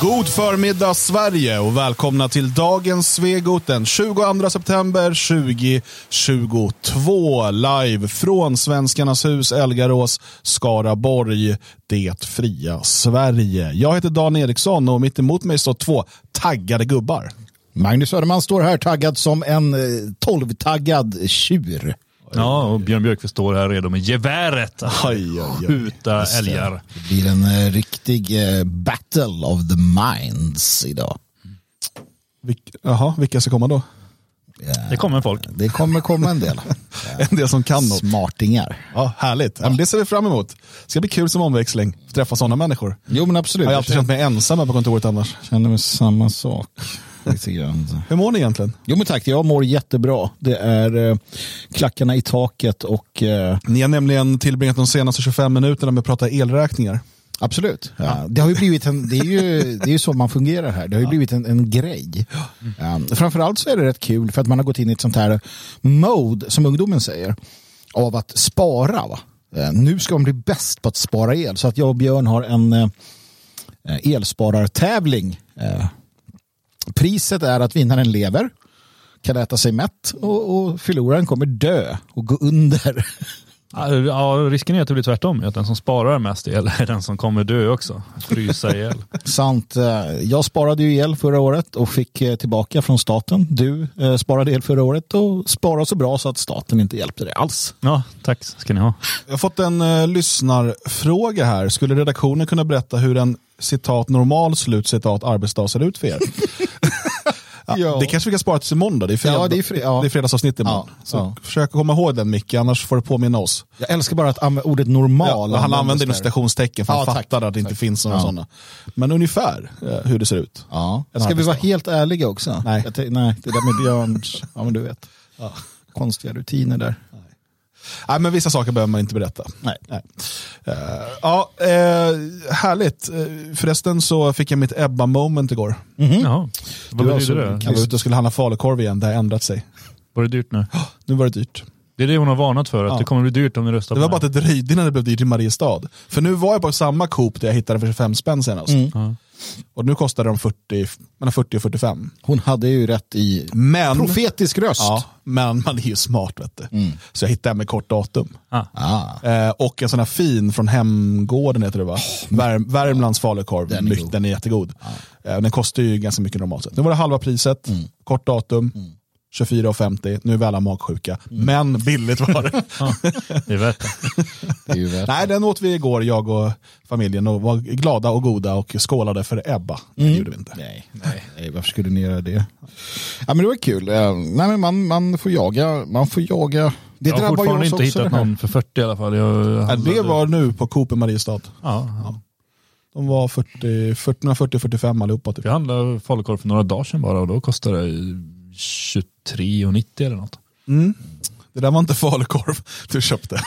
God förmiddag Sverige och välkomna till dagens Svegot den 22 september 2022. Live från Svenskarnas hus, Elgarås, Skaraborg, det fria Sverige. Jag heter Dan Eriksson och mitt emot mig står två taggade gubbar. Magnus Söderman står här taggad som en eh, tolvtaggad tjur. Ja, och Björn Björkqvist står här redo med geväret att skjuta älgar. Det blir en eh, riktig eh, battle of the minds idag. Vilk, jaha, vilka ska komma då? Ja, Det kommer folk. det kommer komma en del. En del som kan något. Smartingar. Ja, härligt. Ja. men det ser vi fram emot. Det ska bli kul som omväxling. Träffa sådana människor. Jo men absolut. Jag har alltid känt mig ensam här på kontoret annars. känner mig samma sak. Lite grann. Hur mår ni egentligen? Jo men tack, jag mår jättebra. Det är eh, klackarna i taket och eh, Ni har nämligen tillbringat de senaste 25 minuterna med att prata elräkningar. Absolut. Ja, det har ju blivit en, det är ju, det är ju så man fungerar här. Det har ju blivit en, en grej. Ja, framförallt så är det rätt kul för att man har gått in i ett sånt här mode, som ungdomen säger, av att spara. Va? Eh, Nu ska man bli bäst på att spara el. Så att jag och Björn har en eh, elsparartävling. Eh, priset är att vinnaren lever, kan äta sig mätt och, och förloraren kommer dö och gå under. Ja, risken är att det blir tvärtom. Att den som sparar mest el är den som kommer dö också. Frysa ihjäl. Sant. Eh, Jag sparade ju el förra året och fick eh, tillbaka från staten. Du eh, sparade el förra året och sparade så bra så att staten inte hjälpte dig alls. Ja, tack ska ni ha. Jag har fått en uh, lyssnarfråga här. Skulle redaktionen kunna berätta hur en citat normal slutcitat arbetsdag ser ut för er? ja. Det kanske vi kan spara till då. Det är, fredag, Ja, det är fre- ja. det är fredagsavsnitt imorgon. Ja, Så ja. försök komma ihåg den Micke, annars får du påminna oss. Jag älskar bara att ordet normal. Ja, han använder inom citationstecken för han fattar att det inte Tack. finns några Ja. sådana. Men ungefär eh, hur det ser ut. Ja. Ska vi vara helt ärliga också? Nej. Nej, det där med Björns, ja men du vet. Konstiga rutiner där. Nej, men vissa saker behöver man inte berätta. Nej. Nej. Eh, ja, uh, härligt. Uh, förresten så fick jag mitt Ebba-moment igår. Jaha. Vad Du har betyder alltså- det? Jag var ute och skulle handla falukorv igen, det har ändrat sig. Var det dyrt nu? Nu var det dyrt. Det är det hon har varnat för, att Ja. det kommer bli dyrt om ni röstar Det var på bara att det dröjde innan det blev dyrt i Mariestad. För nu var jag på samma Coop där jag hittade för 25 spänn senast. Ja. Och nu kostar de 40, mellan 40 och 45. Hon hade ju rätt i Men, profetisk röst. ja, men man är ju smart vet du. Så jag hittade en med kort datum. Ah. Ah. Eh, och en sån här fin från Hemgården heter det va? Värm, Värmlands falukorv. Den är Den är, jättegod. Eh, den kostar ju ganska mycket normalt sett. Nu var det halva priset, kort datum. 24,50, nu är vi alla magsjuka. Men billigt var det. Ja, det är värt det. Det är värt. Nej, den åt vi igår, jag och familjen, och var glada och goda och skålade för Ebba. Det gjorde vi inte. Nej, nej, nej, varför skulle ni göra det? Ja, men det var kul. Eh, Nej, men man, man får jaga. Man får jaga. Det Jag har fortfarande inte hittat det någon för 40 i alla fall. Jag Ja, det var nu på Coop i Mariestad. Ja, ja. De var 40, 40, 40-45 allihopa. Typ. Jag handlade falukorv för några dagar sedan bara och då kostade det 23,90 eller något. Mm. Det där var inte falukorv du köpte.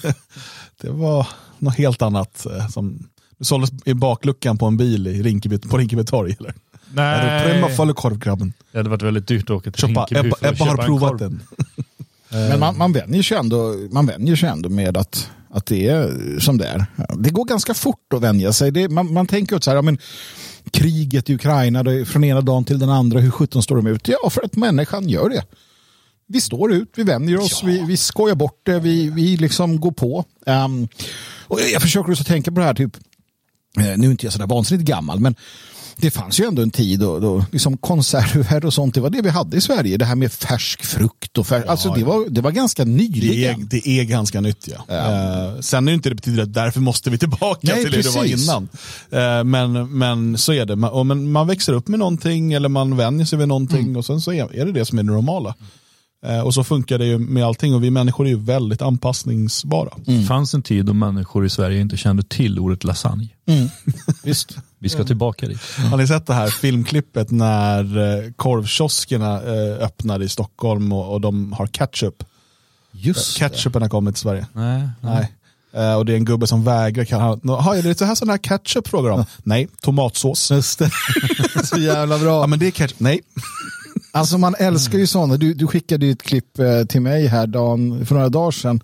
det var något helt annat. eh, Som det såldes i bakluckan på en bil i Rinkeby, på Rinkeby torg. Eller? Nej. Pröva falukorv grabben. Det hade varit väldigt dyrt att åka till Köpa, Rinkeby Ebba, för att Ebba har köpa en provat korv. den. Men man, man vänjer sig ändå, man vänjer sig ändå med att, att det är som det är. Det går ganska fort att vänja sig. Det, man, man tänker att så här, ja, men, kriget i Ukraina, det från ena dagen till den andra, hur sjutton står de ut? Ja, för att människan gör det. Vi står ut, vi vänjer oss, vi, vi skojar bort det, vi, vi liksom går på. Ehm, och jag försöker också tänka på det här, typ, eh, nu är inte jag sådär vansinnigt gammal, men det fanns ju ändå en tid då, då liksom konserver och sånt, det var det vi hade i Sverige. Det här med färsk frukt och färsk, alltså det var, det var ganska Det är, nyligen. det är ganska nytt ja. Eh, sen är det inte det betyder att därför måste vi tillbaka Nej, till hur det var precis. innan. Eh, men, men så är det. Man, och men man växer upp med någonting eller man vänjer sig vid någonting Mm. och sen så är, är det det som är det normala. Eh, och så funkar det ju med allting och vi människor är ju väldigt anpassningsbara. Mm. Det fanns en tid då människor i Sverige inte kände till ordet lasagne. Visst. Vi ska tillbaka dit. Har ni sett det här filmklippet när eh, korvkioskerna eh, öppnar i Stockholm och, de har ketchup? Just Ketchupen har kommit till Sverige. Nej. Nej. Eh, och det är en gubbe som vägrar. Kan han, "Jaha, är det så här sån här ketchup frågar de. Nej, tomatsås. Just det. Så jävla bra. Ja men det är ketchup. Nej. Alltså man älskar ju sådana. Du, du skickade ju ett klipp till mig här dagen, för några dagar sedan.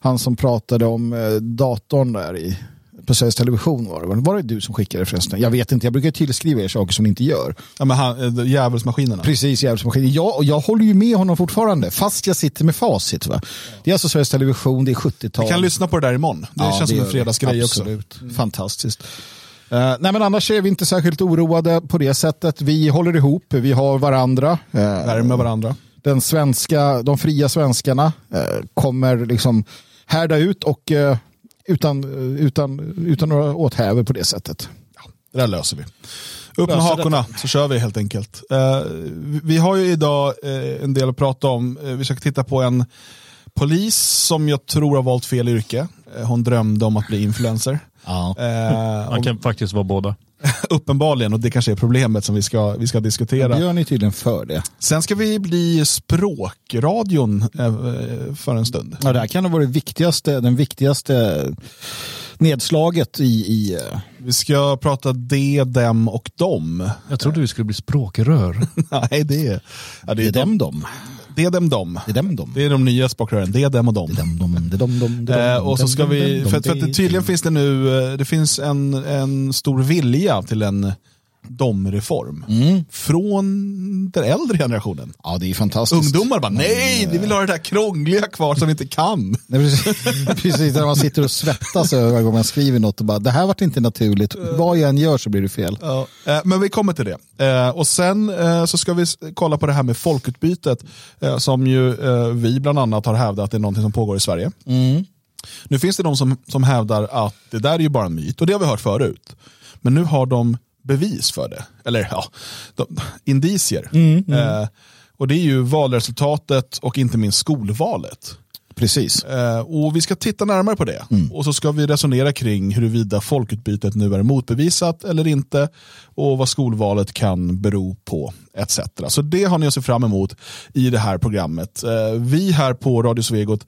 Han som pratade om datorn där i på Sveriges Television var det. Var det du som skickade förresten? Jag vet inte, jag brukar tillskriva er saker som ni inte gör. Ja, men han, äh, djävulsmaskinerna. Precis, djävulsmaskiner. Jag, och jag håller ju med honom fortfarande, fast jag sitter med facit. Va? Det är alltså Sveriges Television, det är 70-tal. Vi kan lyssna på det där imorgon. Det ja, känns det som en fredagsgrej också. Mm. Fantastiskt. Uh, nej men annars är vi inte särskilt oroade på det sättet. Vi håller ihop, vi har varandra. Uh, Värmer varandra. Den svenska, de fria svenskarna uh, kommer liksom härda ut och uh, utan, utan, utan några åthävor på det sättet. Ja, det där löser vi. Upp med hakorna detta. så kör vi helt enkelt. vi har ju idag en del att prata om. vi ska titta på en polis som jag tror har valt fel yrke. Hon drömde om att bli influencer. Ja. Eh, Man kan faktiskt vara båda. Uppenbarligen, och det kanske är problemet som vi ska, vi ska diskutera. Gör ni tydligen för det. Sen ska vi bli språkradion eh, för en stund. Ja, det här kan ha varit viktigaste, den viktigaste nedslaget i... i eh, Vi ska prata de, dem och dem. Jag trodde vi skulle bli språkrör. Nej, det är... Ja, det är dem, dem. Det är dem dom. Det är dem dom. Det är de nya språkrören. Det är dem och dem. Det är dem, dom, det är dem, dom, det är dem, och så ska vi, för, för att tydligen finns det nu, eh, det finns en, en stor vilja till en domreform. Mm. Från den äldre generationen. Ja, det är fantastiskt. Ungdomar bara, nej, vi vill ha det där krångliga kvar som vi inte kan. precis, när man sitter och svettas varje gång man skriver något och bara, det här vart inte naturligt. Vad jag än gör så blir det fel. Ja, eh, men vi kommer till det. Eh, och sen eh, så ska vi kolla på det här med folkutbytet som ju vi bland annat har hävdat är någonting som pågår i Sverige. Mm. Nu finns det de som, som hävdar att det där är ju bara en myt och det har vi hört förut. Men nu har de bevis för det. Eller ja, de, indicier. Mm, mm. Eh, och det är ju valresultatet och inte minst skolvalet. Precis. Eh, och vi ska titta närmare på det. Mm. Och så ska vi resonera kring huruvida folkutbytet nu är motbevisat eller inte. Och vad skolvalet kan bero på etc. Så det har ni att se fram emot i det här programmet. Eh, vi här på Radio Svegot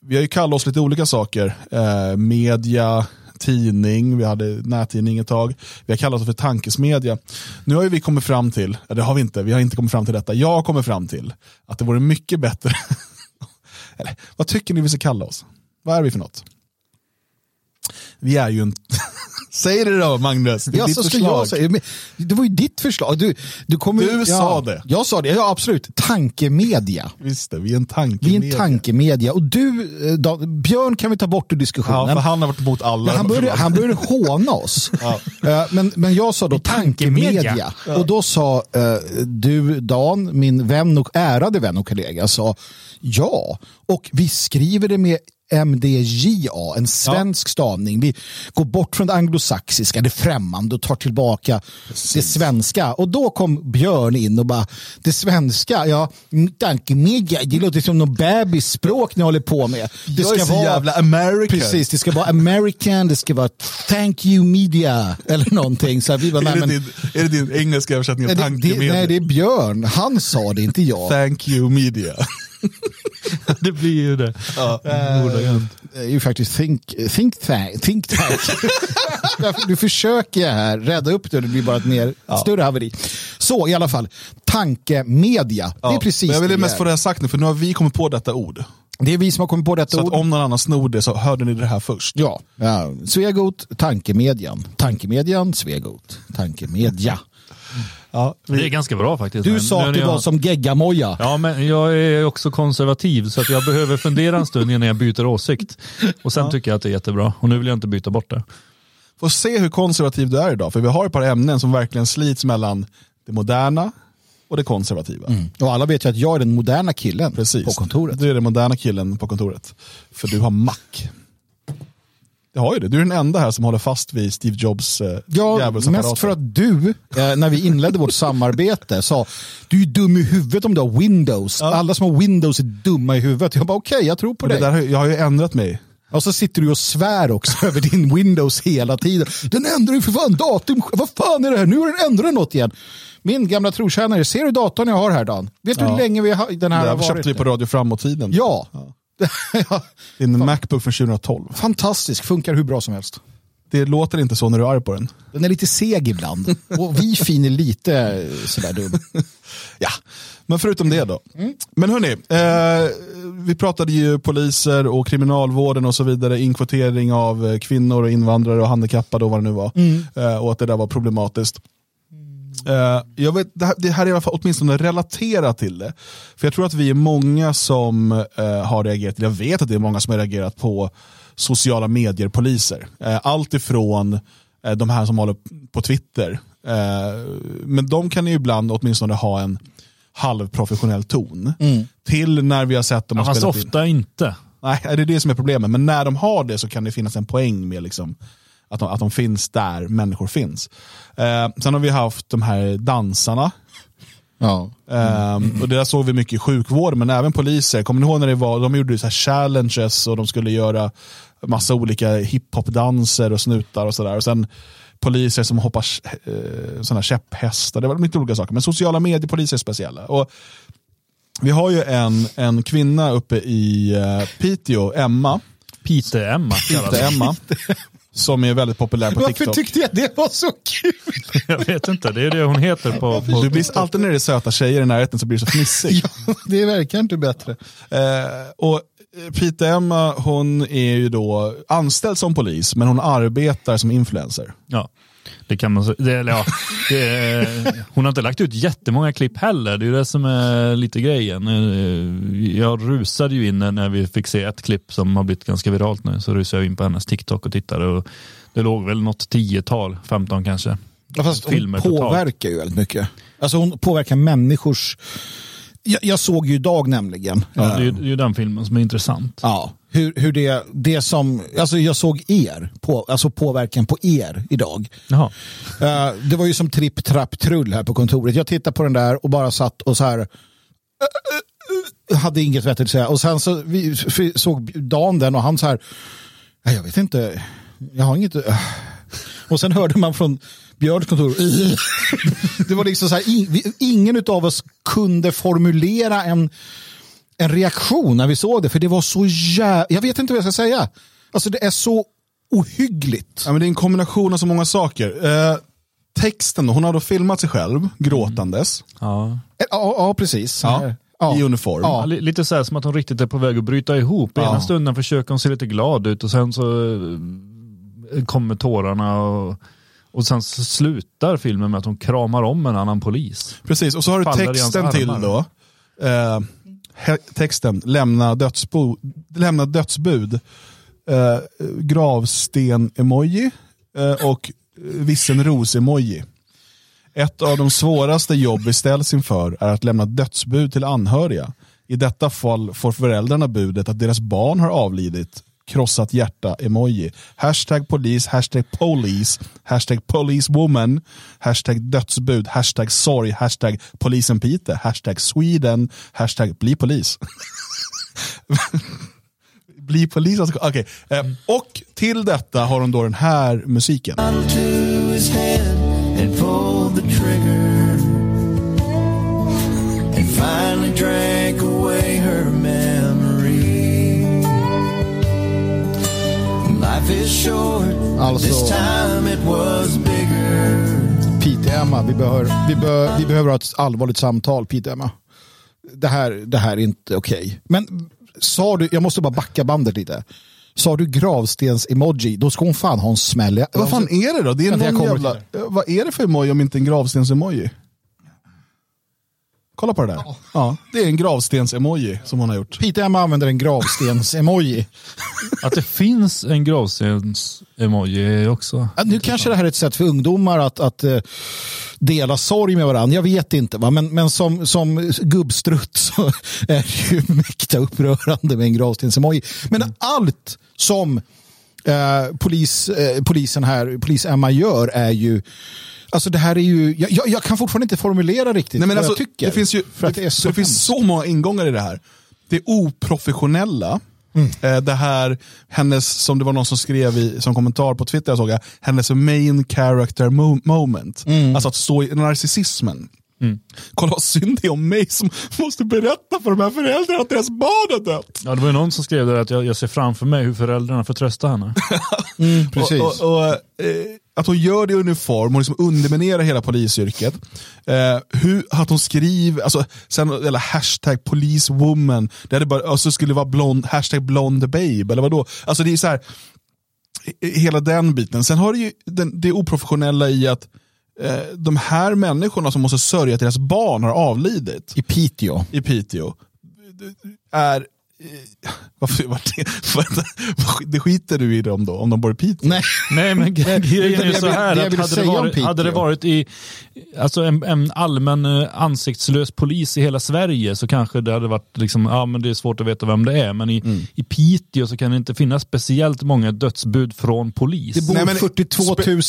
vi har ju kallat oss lite olika saker. Eh, media, tidning, vi hade nättidning ett tag. Vi har kallat oss för tankesmedja. Nu har vi kommit fram till, det har vi inte, vi har inte kommit fram till detta. Jag har kommit fram till att det vore mycket bättre. Eller, vad tycker ni vi ska kalla oss? Vad är vi för något? Vi är ju en... Säg det då Magnus, det är ja, ditt förslag. Säga, det var ju ditt förslag. Du, du, kommer, du ja, sa det. Jag sa det, ja absolut. Tankemedia. Visst det, vi är en tankemedia. Vi är en tankemedia. Och du, eh, då, Björn kan vi ta bort ur diskussionen. Ja, för han har varit emot alla. han, började, han började håna oss. ja. Eh, men, men jag sa då tankemedia. Ja. Och då sa uh, du, Dan, min vän och ärade vän och kollega, sa ja. Och vi skriver det med MDJA, en svensk ja. stavning. Vi går bort från det anglosaxiska, det främmande och tar tillbaka Precis. det svenska. Och då kom Björn in och bara, det svenska, ja, tankemedia, det låter som något bebisspråk ni håller på med. Det ska är så vara, jävla American. Precis, det ska vara American, det ska vara thank you media eller någonting. Så vi bara, är, det din, är det din engelska översättning av tankemedia? Nej, det är Björn. Han sa det, inte jag. Thank you media. det blir ju det. Ja. Uh, det är ju faktiskt think, think, tank, think tank. du försöker här rädda upp det och det blir bara ett mer, ja. större haveri. Så i alla fall, tankemedia. Ja. Det är precis Jag vill mest få det här sagt nu, för nu har vi kommit på detta ord. Det är vi som har kommit på detta så ord. om någon annan snor det så hörde ni det här först. Ja, ja. Svegot, tankemedian. Tankemedian, Svegot, tankemedja. Ja, vi... Det är ganska bra faktiskt. Du sa att du jag... var som geggamoja. Ja, men jag är också konservativ så att jag behöver fundera en stund innan jag byter åsikt. Och sen ja. tycker jag att det är jättebra. Och nu vill jag inte byta bort det. Får se hur konservativ du är idag. För vi har ett par ämnen som verkligen slits mellan det moderna och det konservativa. Mm. Och alla vet ju att jag är den moderna killen Precis. på kontoret. Du är den moderna killen på kontoret. För du har Mac. Det har ju det. Du är den enda här som håller fast vid Steve Jobs eh, Ja, mest för att du, eh, när vi inledde vårt samarbete, sa du är dum i huvudet om du har Windows. Ja. Alla som har Windows är dumma i huvudet. Jag bara okej, okay, jag tror på dig. Det jag har ju ändrat mig. Och så sitter du och svär också över din Windows hela tiden. Den ändrar ju för fan datum. Vad fan är det här? Nu har den ändrat något igen. Min gamla trotjänare, ser du datorn jag har här Dan? Vet du ja. hur länge vi har, den här har varit? köpte vi på Radio Framåt-tiden. Ja. ja. Din Macbook från 2012. Fantastisk, funkar hur bra som helst. det låter inte så när du är arg på den. Den är lite seg ibland. Och vi fin är lite sådär dum. ja, men förutom det då. Mm. Men hörni, eh, vi pratade ju poliser och kriminalvården och så vidare, inkvotering av eh, kvinnor och invandrare och handikappade och vad det nu var. Mm. Eh, och att det där var problematiskt. Uh, jag vet, det, här, det här är i alla fall åtminstone relaterat till det. För jag tror att vi är många som uh, har reagerat, jag vet att det är många som har reagerat på sociala medier-poliser. Uh, allt ifrån de här som håller på Twitter. men de kan ju ibland åtminstone ha en halvprofessionell ton. Mm. Till när vi har sett dem ja, Fast ofta in. inte. Nej, det är det som är problemet. Men när de har det så kan det finnas en poäng med liksom, att, de, att de finns där människor finns. Eh, sen har vi haft de här dansarna. Ja. Mm. Eh, och det där såg vi mycket i sjukvård, men även poliser. Kommer ni ihåg när det var, de gjorde så här challenges och de skulle göra massa olika hiphop-danser och snutar och sådär. Och sen poliser som hoppar eh, sådana käpphästar. Det var lite olika saker. Men sociala mediepoliser är speciella. Och vi har ju en, en kvinna uppe i uh, Piteå, Emma. Pite-Emma. Pite-Emma. Som är väldigt populär på TikTok. Varför tyckte jag det var så kul? jag vet inte, det är det hon heter på, på Du blir alltid när det är söta tjejer i närheten så blir du så fnissig. ja, det verkar inte bättre. Eh, och Pita Emma, hon är ju då anställd som polis, men hon arbetar som influencer. Ja. Det kan man det, ja, hon har inte lagt ut jättemånga klipp heller. Det är det som är lite grejen. Jag rusade ju in när vi fick se ett klipp som har blivit ganska viralt nu. Så rusade jag in på hennes TikTok och tittade. Och det låg väl något tiotal, femton kanske. Ja, fast hon påverkar totalt. ju väldigt mycket. Alltså hon påverkar människors jag, jag, såg ju idag nämligen. Ja, det, är, det är ju den filmen som är intressant. Ja, hur, hur det, det som, alltså jag såg er, på, alltså påverkan på er idag. Uh, det var ju som tripp, trapp, trull här på kontoret. Jag tittade på den där och bara satt och så här, uh, uh, hade inget vettigt att säga. Och sen så vi, såg Dan den och han så här, jag vet inte, jag har inget, och sen hörde man från Björns kontor. det var liksom så här, ingen av oss kunde formulera en, en reaktion när vi såg det, för det var så jävla... Jag vet inte vad jag ska säga. Alltså det är så ohyggligt. Ja, men det är en kombination av så många saker. Eh, texten, hon har då filmat sig själv gråtandes. Mm. Ja. ja. Ja, precis. Ja. Ja. I uniform. Ja, lite så här som att hon riktigt är på väg att bryta ihop. Ena ja. stunden försöker hon se lite glad ut och sen så eh, kommer tårarna. Och och sen slutar filmen med att hon kramar om en annan polis. Precis, och så har du Faller texten till då. Eh, texten, lämna, dödsbo, lämna dödsbud. Eh, Gravsten-emoji eh, och vissenros-emoji. Ett av de svåraste jobb vi ställs inför är att lämna dödsbud till anhöriga. I detta fall får föräldrarna budet att deras barn har avlidit krossat hjärta-emoji. Hashtag polis, hashtag police, hashtag policewoman, hashtag dödsbud, hashtag sorg, hashtag polisen Pite, hashtag Sweden, hashtag bli polis. bli polis, alltså, Okej, okay. eh, Och till detta har hon då den här musiken. Alltså, Pete Emma, vi behöver, vi, behöver, vi behöver ha ett allvarligt samtal, Pete Emma. Det här, det här är inte okej. Okay. Men sa du, jag måste bara backa bandet lite. Sa du gravstens-emoji, då ska hon fan ha en smäll. Vad fan är det då? Det är någon jävla, vad är det för emoji om inte en gravstens-emoji? Kolla på det där. Ja. ja det är en gravstens-emoji som hon har gjort. Peter Emma använder en gravstens-emoji. att det finns en gravstens-emoji också. Ja, nu kanske det här är ett sätt för ungdomar att, att uh, dela sorg med varandra. Jag vet inte. Va? Men, men som, som gubbstrutt så är det ju mäkta upprörande med en gravstens-emoji. Men mm. allt som uh, polis, uh, polisen här, polis-Emma gör är ju Alltså det här är ju, jag, jag, kan fortfarande inte formulera riktigt Nej, men vad alltså, jag tycker. Det finns, ju, för att det, är så det finns så många ingångar i det här. Det oprofessionella, Mm. Eh, det här, hennes, som det var någon som skrev i, som kommentar på Twitter, jag såg jag, hennes main character mo moment. Mm. Alltså att stå i narcissismen. Mm. Kolla vad synd det är om mig som måste berätta för de här föräldrarna att deras barn har dött. Ja, det var ju någon som skrev där att jag, jag ser framför mig hur föräldrarna får trösta henne. mm, precis. Och, och, och, eh, att hon gör det i uniform och liksom underminerar hela polisyrket. Eh, hur, att hon skriver, alltså, sen, eller hashtag policewoman, det hade bara, och så skulle det vara blond, hashtag blonde babe, eller vadå? Alltså det är så här, hela den biten. Sen har det ju den, det oprofessionella i att eh, de här människorna som måste sörja att deras barn har avlidit. I Piteå. I Piteå. Är varför, var det, det skiter du i dem då, om de bor i Piteå? Nej, Nej men grejen är så här, att hade det, varit, hade det varit i alltså en, en, allmän eh, ansiktslös polis i hela Sverige så kanske det hade varit, liksom, ja men det är svårt att veta vem det är, men i, mm. i Piteå så kan det inte finnas speciellt många dödsbud från polis. Det bor Nej, men, 42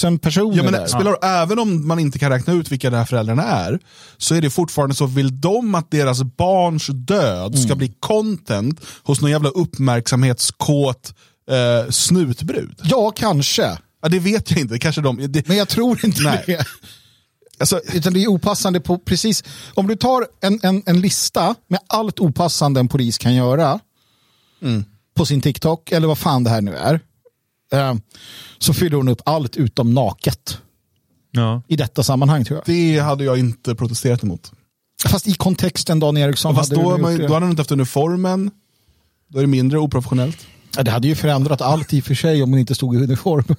000 personer ja, men, där. Spelar, ja. Även om man inte kan räkna ut vilka de här föräldrarna är, så är det fortfarande så, vill de att deras barns död mm. ska bli content hos någon jävla uppmärksamhetskåt eh, snutbrud? Ja, kanske. Ja, det vet jag inte. Kanske de, det... Men jag tror inte Nej. det. Alltså, utan det är opassande på precis, om du tar en, en, en lista med allt opassande en polis kan göra mm. på sin TikTok, eller vad fan det här nu är, eh, så fyller hon upp allt utom naket. Ja. I detta sammanhang tror jag. Det hade jag inte protesterat emot. Fast i kontexten Dan Eriksson. Fast hade då, man, då hade han inte haft uniformen, då är det mindre oprofessionellt. Ja, det hade ju förändrat allt i och för sig om hon inte stod i uniform.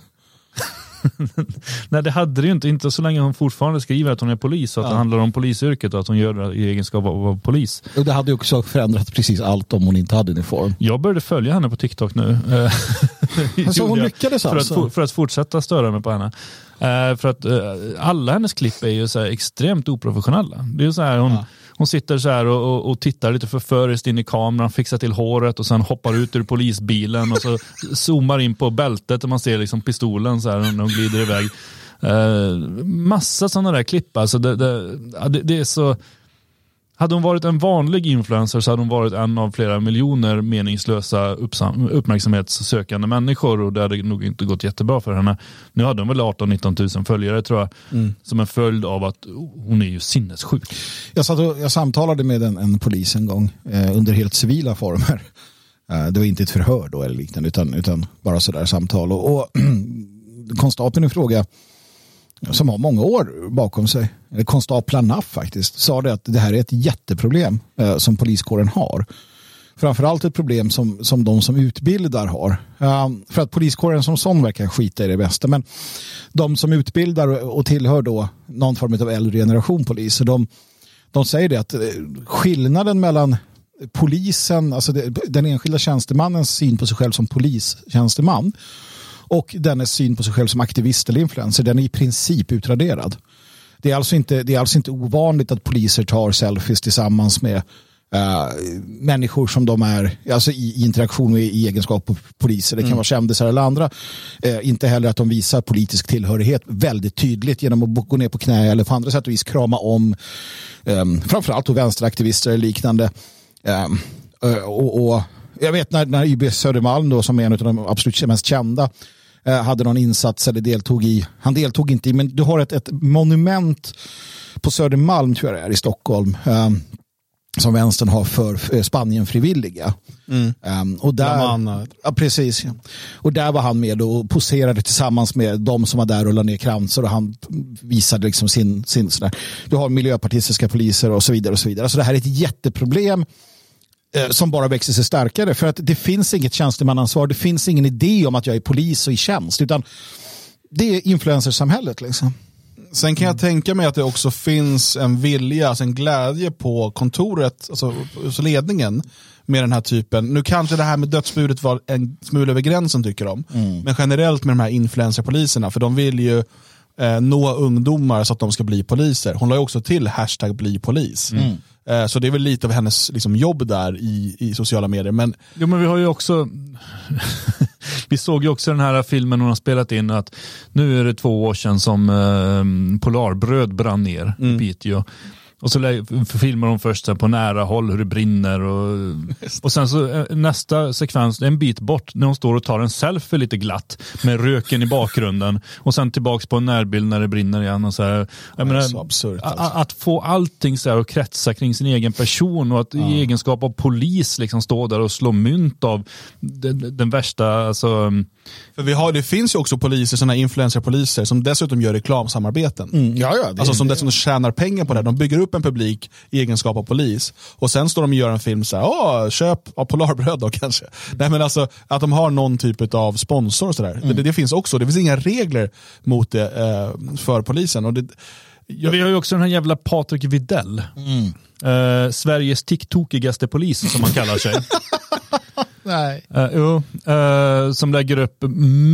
Nej det hade det ju inte, inte så länge hon fortfarande skriver att hon är polis och att ja. det handlar om polisyrket och att hon gör det i egenskap av, av polis. Och det hade ju också förändrat precis allt om hon inte hade uniform. Jag började följa henne på TikTok nu. alltså hon lyckades för alltså? Att, för att fortsätta störa mig på henne. Uh, för att uh, alla hennes klipp är ju så extremt oprofessionella. Det är ju så här, hon, ja hon sitter så här och, och, och tittar lite förföriskt in i kameran, fixar till håret och sen hoppar ut ur polisbilen och så zoomar in på bältet och man ser liksom pistolen så här när hon glider iväg. Uh, massa sådana där klipp. Alltså det, det, det, det är så hade hon varit en vanlig influencer så hade hon varit en av flera miljoner meningslösa uppmärksamhetssökande människor och det hade nog inte gått jättebra för henne. Nu hade hon väl 18-19 000 följare tror jag, mm. som en följd av att hon är ju sinnessjuk. Jag, satt och, jag samtalade med en, en polis en gång eh, under helt civila former. Eh, det var inte ett förhör då eller liknande utan, utan bara sådär samtal. Och, och konstapeln i fråga som har många år bakom sig, eller konstaplarna faktiskt, sa det att det här är ett jätteproblem eh, som poliskåren har. Framförallt ett problem som, som de som utbildar har. Um, för att poliskåren som sån verkar skita i det bästa. Men de som utbildar och tillhör då någon form av äldre generation poliser, de, de säger det att eh, skillnaden mellan polisen, alltså det, den enskilda tjänstemannens syn på sig själv som polistjänsteman och dennes syn på sig själv som aktivist eller influencer, den är i princip utraderad. Det är alltså inte, det är alltså inte ovanligt att poliser tar selfies tillsammans med Uh, människor som de är alltså i, i interaktion med i egenskap av poliser. Det kan mm. vara kändisar eller andra. Uh, inte heller att de visar politisk tillhörighet väldigt tydligt genom att gå ner på knä eller på andra sätt och vis krama om um, framförallt vänsteraktivister eller liknande. Um, uh, och, och, jag vet när, när YB Södermalm då, som är en av de absolut mest kända hade någon insats eller deltog i. Han deltog inte i, men du har ett, ett monument på Södermalm tror jag det är i Stockholm. Um, som vänstern har för eh, Spanien-frivilliga. Mm. Um, och där, ja, precis. Och där var han med och poserade tillsammans med de som var där och la ner kransar och han visade liksom sin, sin sådär. Du har miljöpartistiska poliser och så vidare. och så vidare. Så det här är ett jätteproblem Eh, som bara växer sig starkare. För att det finns inget tjänstemannaansvar, det finns ingen idé om att jag är polis och i tjänst. Utan det är influencersamhället. Liksom. Sen kan jag tänka mig att det också finns en vilja, alltså en glädje på kontoret, alltså ledningen med den här typen. Nu kanske det här med dödsbudet var en smula över gränsen tycker de. Mm. Men generellt med de här influencerpoliserna, för de vill ju eh, nå ungdomar så att de ska bli poliser. Hon la ju också till hashtag bli polis. Mm. Eh, så det är väl lite av hennes liksom, jobb där i, i sociala medier. Men... Jo men vi har ju också Vi såg ju också den här filmen hon har spelat in att nu är det två år sedan som eh, Polarbröd brann ner mm. i Piteå. Och så filmar de först på nära håll hur det brinner och, och sen så eh, nästa sekvens, en bit bort, när de står och tar en selfie lite glatt med röken i bakgrunden och sen tillbaks på en närbild när det brinner igen. Och så här. Jag menar, så absurt, alltså. Att få allting så här att kretsa kring sin egen person och att ja. i egenskap av polis liksom stå där och slå mynt av den, den värsta, alltså, för vi har, det finns ju också poliser, sådana influencerpoliser som dessutom gör reklamsamarbeten. Mm, ja, ja, alltså som dessutom tjänar pengar på det. De bygger upp en publik i egenskap av polis och sen står de och gör en film så här, köp av Polarbröd då kanske. Mm. Nej men alltså att de har någon typ av sponsor och sådär. Mm. Det, det, finns också, det finns inga regler mot det eh, för polisen. Och det, jag... Vi har ju också den här jävla Patrik Videll. Mm. Eh, Sveriges TikTokigaste polis som han kallar sig. Nej. Uh, jo, uh, som lägger upp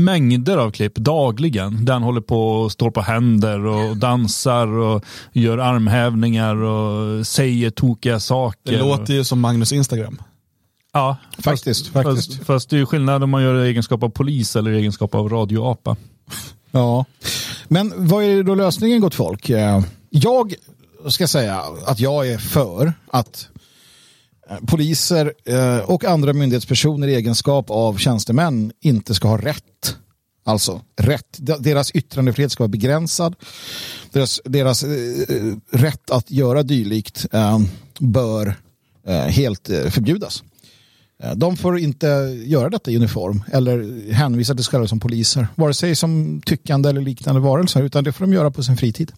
mängder av klipp dagligen. Han håller på och står på händer och dansar och gör armhävningar och säger tokiga saker. Det låter ju som Magnus Instagram. Ja, faktiskt. Fast, faktiskt. Fast, fast det är ju skillnad om man gör det i egenskap av polis eller i egenskap av radioapa. Ja, men vad är då lösningen gott folk? Eh, jag ska säga att jag är för att Eh, poliser eh, och andra myndighetspersoner i egenskap av tjänstemän inte ska ha rätt. Alltså rätt. Deras yttrandefrihet ska vara begränsad. Deras, deras eh, eh rätt att göra dylikt eh, bör helt förbjudas. De får inte göra detta i uniform eller hänvisa till sig själva som poliser. Vare sig som tyckande eller liknande varelser utan det får de göra på sin fritid.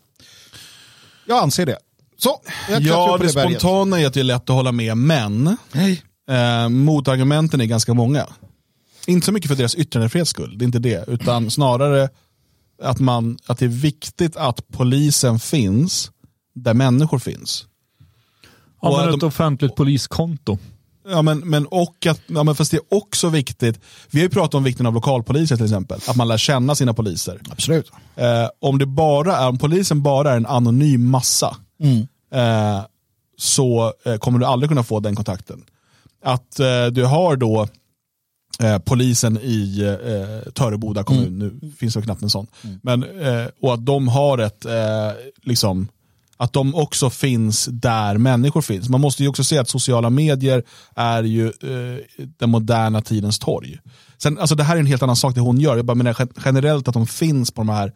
Jag anser det. Så, ja, det, det spontana är att det är lätt att hålla med, men eh, motargumenten är ganska många. Inte så mycket för deras yttrandefrihets skull, det är inte det, utan snarare att, man, att det är viktigt att polisen finns där människor finns. Ja, men ett de, offentligt poliskonto. Ja, men, men, och att, ja, men fast det är också viktigt, vi har ju pratat om vikten av lokalpoliser till exempel, att man lär känna sina poliser. Absolut. Eh, om, det bara är, om polisen bara är en anonym massa, mm. eh, så eh, kommer du aldrig kunna få den kontakten. Att eh, du har då eh, polisen i eh, Töreboda kommun, mm. nu finns det knappt en sån, mm. men, och att de har ett, liksom, att de också finns där människor finns. Man måste ju också se att sociala medier är ju den moderna tidens torg. Sen, alltså det här är en helt annan sak det hon gör, jag bara menar generellt att de finns på de här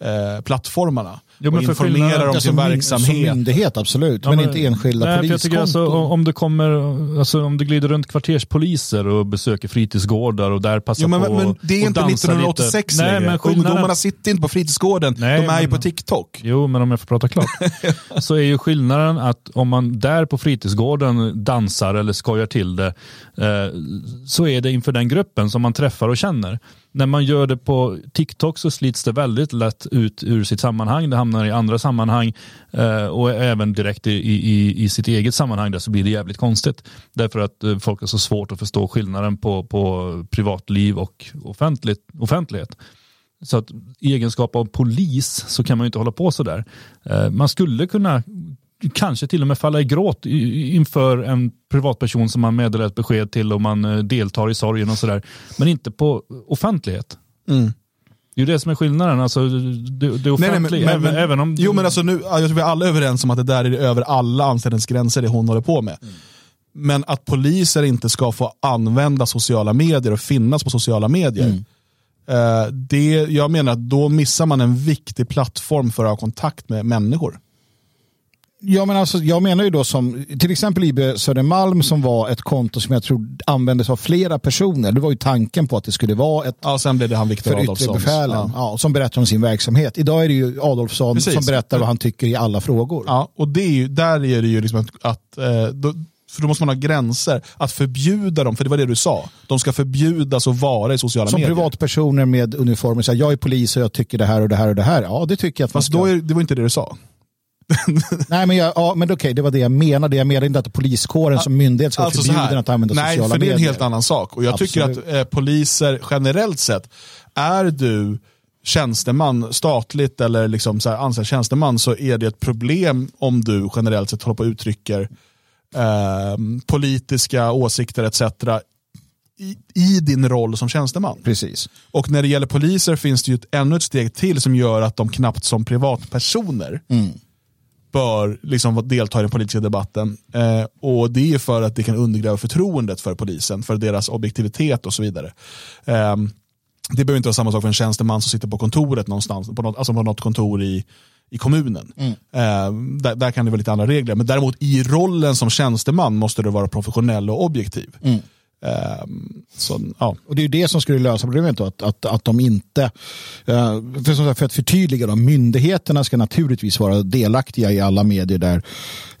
eh, plattformarna. Jo, och informerar om sin verksamhet. Som myndighet absolut, ja, men, men, inte enskilda nej, poliskonton. Alltså, om, det kommer, alltså, om det glider runt kvarterspoliser och besöker fritidsgårdar och där passar jo, men, på men, Det är inte 1986 lite. längre. Nej, skillnaden... Ungdomarna sitter inte på fritidsgården, nej, de är ju på TikTok. Jo, men om jag får prata klart. så är ju skillnaden att om man där på fritidsgården dansar eller skojar till det, eh, så är det inför den gruppen som man träffar och känner när man gör det på TikTok så slits det väldigt lätt ut ur sitt sammanhang. Det hamnar i andra sammanhang eh, och även direkt i, i, i sitt eget sammanhang där så blir det jävligt konstigt. Därför att eh, folk har så svårt att förstå skillnaden på, på privatliv och offentligt, offentlighet. Så att i egenskap av polis så kan man ju inte hålla på sådär. Eh, man skulle kunna kanske till och med falla i gråt inför en privatperson som man meddelar ett besked till och man eh, deltar i sorgen och sådär. Men inte på offentlighet. Mm. Det är ju det som är skillnaden. Alltså, det, det offentliga, nej, nej, men, men, även om... Jo men alltså nu, jag tror vi är alla överens om att det där är över alla anställningsgränser det hon håller på med. Mm. Men att poliser inte ska få använda sociala medier och finnas på sociala medier. Mm. Eh, det, jag menar att då missar man en viktig plattform för att ha kontakt med människor. Ja, men alltså, jag menar ju då som till exempel IB Södermalm som var ett konto som jag tror användes av flera personer. Det var ju tanken på att det skulle vara ett ja, sen blev det han Viktor Adolfsson. Ja. ja. som berättar om sin verksamhet. Idag är det ju Adolfsson Precis. som berättar vad han tycker i alla frågor. Ja, och det är ju, där är det ju liksom att, att eh, då, för då måste man ha gränser. Att förbjuda dem, för det var det du sa. De ska förbjudas att vara i sociala som medier. Som privatpersoner med uniformer, så här, jag är polis och jag tycker det här och det här och det här. Ja, det tycker jag att Fast ska... då är, det var inte det du sa. nej, men, jag, ja, men okej, okay, det var det jag menade. Jag menade inte att poliskåren som myndighet ska alltså förbjuden att använda nej, sociala medier. Nej, för det är en helt annan sak. Och jag Absolut. tycker att eh, poliser generellt sett, är du tjänsteman, statligt eller liksom så här, anställd tjänsteman så är det ett problem om du generellt sett håller på och uttrycker eh, politiska åsikter etc. I, i, din roll som tjänsteman. Precis. Och när det gäller poliser finns det ju ett, ännu ett steg till som gör att de knappt som privatpersoner mm bör liksom delta i den politiska debatten. Eh, och Det är för att det kan undergräva förtroendet för polisen, för deras objektivitet och så vidare. Eh, det behöver inte vara samma sak för en tjänsteman som sitter på kontoret någonstans, på något, alltså på något kontor i, i kommunen. Mm. Eh, där, där, kan det vara lite andra regler. Men däremot i rollen som tjänsteman måste du vara professionell och objektiv. Mm. Um, så, ja. Och det är det som skulle lösa problemet då, att, att, att de inte, uh, för, för att förtydliga då, myndigheterna ska naturligtvis vara delaktiga i alla medier där,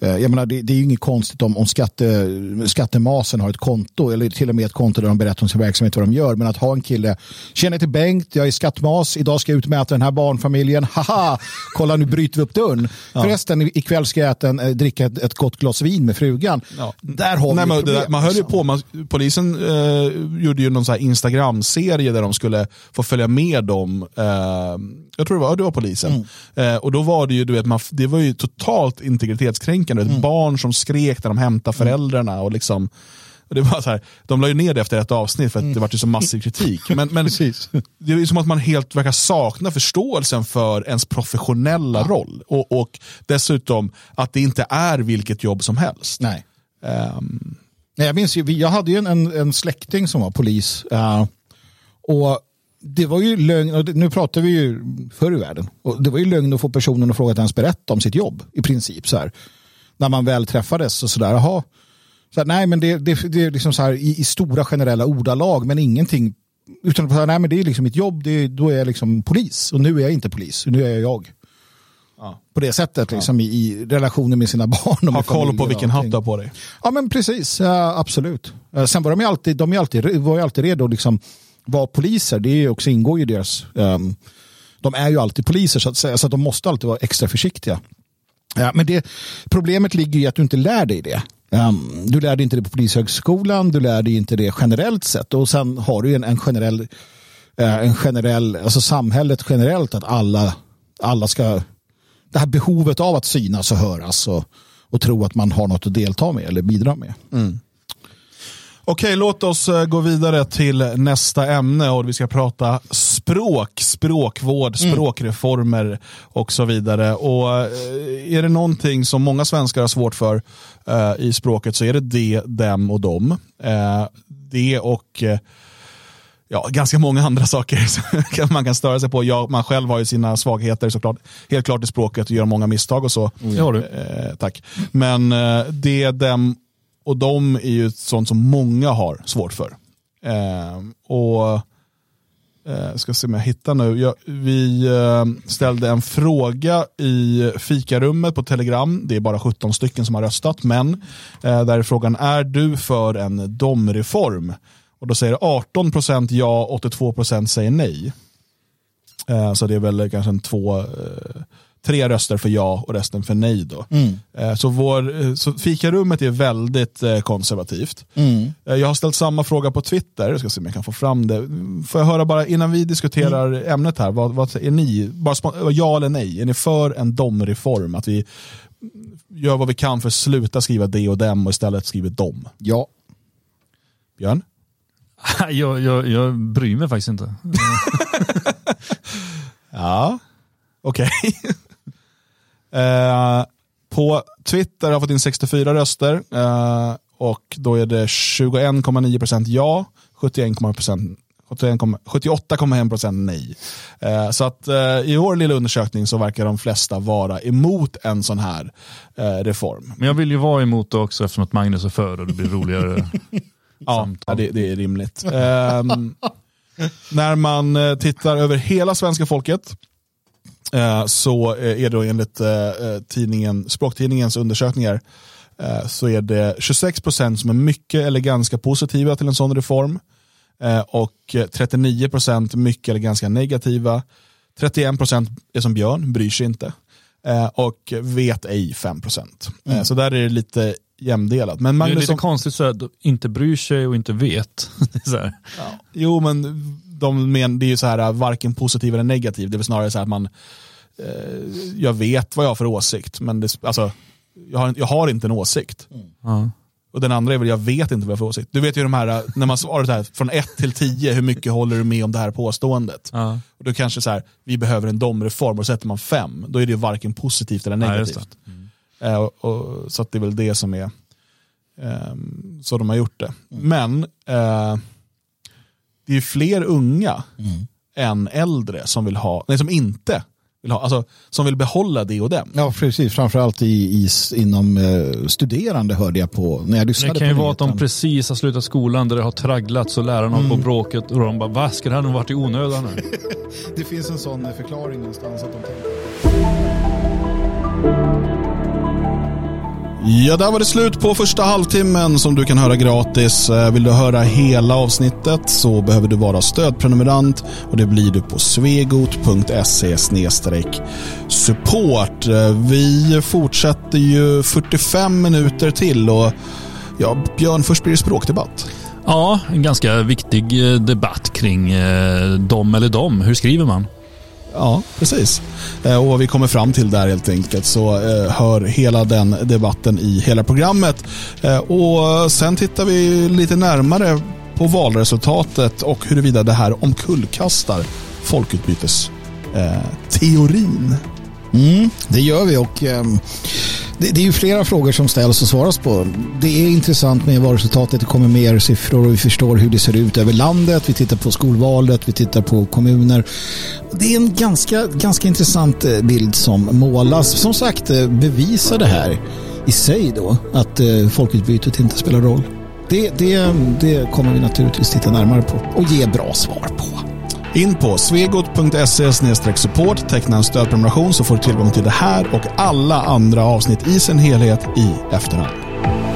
uh, jag menar det, det är ju inget konstigt om, om skatte, skattemasen har ett konto eller till och med ett konto där de berättar om sin verksamhet vad de gör, men att ha en kille, känner till Bengt, jag är skattmas, idag ska jag utmäta den här barnfamiljen, haha, kolla nu bryter vi upp dörren. Ja. Förresten ikväll ska jag äta en, eh, dricka ett, ett gott glas vin med frugan. Ja. Där har Nej, vi men, problem, Man höll ju på, man, polisen eh, gjorde ju någon så Instagram-serie där de skulle få följa med dem. Eh, jag tror det var, det var polisen. Mm. Eh, och då var det ju, du vet, man, det var ju totalt integritetskränkande. Mm. Barn som skrek när de hämtade mm. föräldrarna. och liksom det var så här, de la ju ner det efter ett avsnitt för att mm. det var så massiv kritik. Men, men det är som att man helt verkar sakna förståelsen för ens professionella ja. roll. Och, och, dessutom att det inte är vilket jobb som helst. Nej. Um, Nej, jag minns ju, jag hade ju en, en, en släkting som var polis. Uh, och det var ju lögn, och nu pratar vi ju förr i världen. Och det var ju lögn att få personen att fråga att ens berätta om sitt jobb i princip. så här. När man väl träffades och sådär, jaha. Så här, nej men det, det, det är liksom så här i, i, stora generella ordalag men ingenting. Utan att nej men det är liksom mitt jobb, det, då är jag liksom polis. Och nu är jag inte polis, nu är jag jag. Ja. På det sättet, liksom, ja. i, i relationen med sina barn. Ha koll på vilken hatt du har på dig. Ja, men precis. Ja, absolut. Eh, sen var de ju alltid, de är alltid, var ju alltid redo att liksom, vara poliser. Det är också, ingår ju i deras... Um, de är ju alltid poliser, så att säga, så att de måste alltid vara extra försiktiga. Ja, men det, problemet ligger i att du inte lär dig det. Um, du lär dig inte det på Polishögskolan, du lär dig inte det generellt sett. Och sen har du en, en generell, uh, en generell, alltså samhället generellt att alla, alla ska det här behovet av att synas och höras och, och tro att man har något att delta med eller bidra med. Mm. Okej, låt oss eh, gå vidare till nästa ämne och vi ska prata språk, språkvård, mm. språkreformer och så vidare. Och eh, är det någonting som många svenskar har svårt för uh, i språket så är det det, dem och dem. Det och ja, ganska många andra saker man kan störa sig på. Ja, man själv har ju sina svagheter såklart. Helt klart i språket och gör många misstag och så. Mm. Ja, du. Eh, tack. Men eh, det, dem och de är ju sånt som många har svårt för. Eh, och eh, ska se om jag hittar nu. Jag, vi eh, ställde en fråga i fikarummet på Telegram. Det är bara 17 stycken som har röstat. Men eh, där är frågan, är du för en domreform? Och då säger 18 procent ja, 82 procent säger nej. Eh, så det är väl kanske en två, eh, tre röster för ja och resten för nej. Då. Mm. Eh, så, vår, så fikarummet är väldigt konservativt. Mm. Jag har ställt samma fråga på Twitter, jag ska se om jag kan få fram det. Får jag höra bara innan vi diskuterar mm. ämnet här, vad, vad är ni, bara ja eller nej, är ni för en domreform? Att vi gör vad vi kan för att sluta skriva de och dem och istället skriver dom? Ja. Björn? jag, jag, jag bryr mig faktiskt inte. ja, okej. Okay. eh, på Twitter har jag fått in 64 röster eh, och då är det 21,9% ja, 78,1% nej. Eh, så att eh, i vår lilla undersökning så verkar de flesta vara emot en sån här eh, reform. Men jag vill ju vara emot det också eftersom att Magnus är för och det blir roligare. Ja, det, det, är rimligt. um, när man uh, tittar över hela svenska folket uh, så är det enligt uh, tidningen, språktidningens undersökningar så är det 26 procent som är mycket eller ganska positiva till en sån reform och 39 procent mycket eller ganska negativa. 31 procent är som Björn, bryr sig inte. och vet ej 5 procent. Mm. Så där är det lite jämdelat. Men Magnus, det är lite som... konstigt att inte bryr sig och inte vet. ja. Jo, men de men, det är ju så här varken positiv eller negativ. Det är väl snarare så här att man, eh, jag vet vad jag har för åsikt, men det, alltså, jag, har, jag har inte en åsikt. Mm. Och den andra är väl, jag vet inte vad jag har för åsikt. Du vet ju de här, när man svarar så här, från 1 till 10, hur mycket håller du med om det här påståendet? Ja. Och då kanske så här, vi behöver en domreform och sätter man 5, då är det varken positivt eller negativt. Ja, Eh, och, och, så att det är väl det som är eh, så de har gjort det. Mm. Men eh, det är fler unga mm. än äldre som vill ha, nej som inte vill ha, alltså, som vill behålla det och dem. Ja, precis. Framförallt i, i, inom eh, studerande hörde jag på när jag lyssnade Det kan ju vara att de precis har slutat skolan där det har tragglats och lärarna mm. på bråket och de bara, vad ska det här nog varit i onödan nu? det finns en sån förklaring någonstans att de tänker. Ja, där var det slut på första halvtimmen som du kan höra gratis. Eh, vill du höra hela avsnittet så behöver du vara stödprenumerant och det blir du på svegot.se support. Eh, vi fortsätter ju 45 minuter till och ja, Björn, först blir det språkdebatt. Ja, en ganska viktig eh, debatt kring dom eller dom. Hur skriver man? Ja, precis. Eh, och vad vi kommer fram till där helt enkelt så eh, hör hela den debatten i hela programmet. Eh, och sen tittar vi lite närmare på valresultatet och huruvida det här omkullkastar folkutbytesteorin. Mm, det gör vi och eh, det, det, är ju flera frågor som ställs och svaras på. Det är intressant med valresultatet. Det kommer mer siffror och vi förstår hur det ser ut över landet. Vi tittar på skolvalet, vi tittar på kommuner. Det är en ganska, ganska intressant eh, bild som målas. Som sagt, eh, bevisar det här i sig då att eh, folkutbytet inte spelar roll. Det, det, det kommer vi naturligtvis titta närmare på och ge bra svar på. In på svegot.se support, teckna en stödprenumeration så får du tillgång till det här och alla andra avsnitt i sin helhet i efterhand.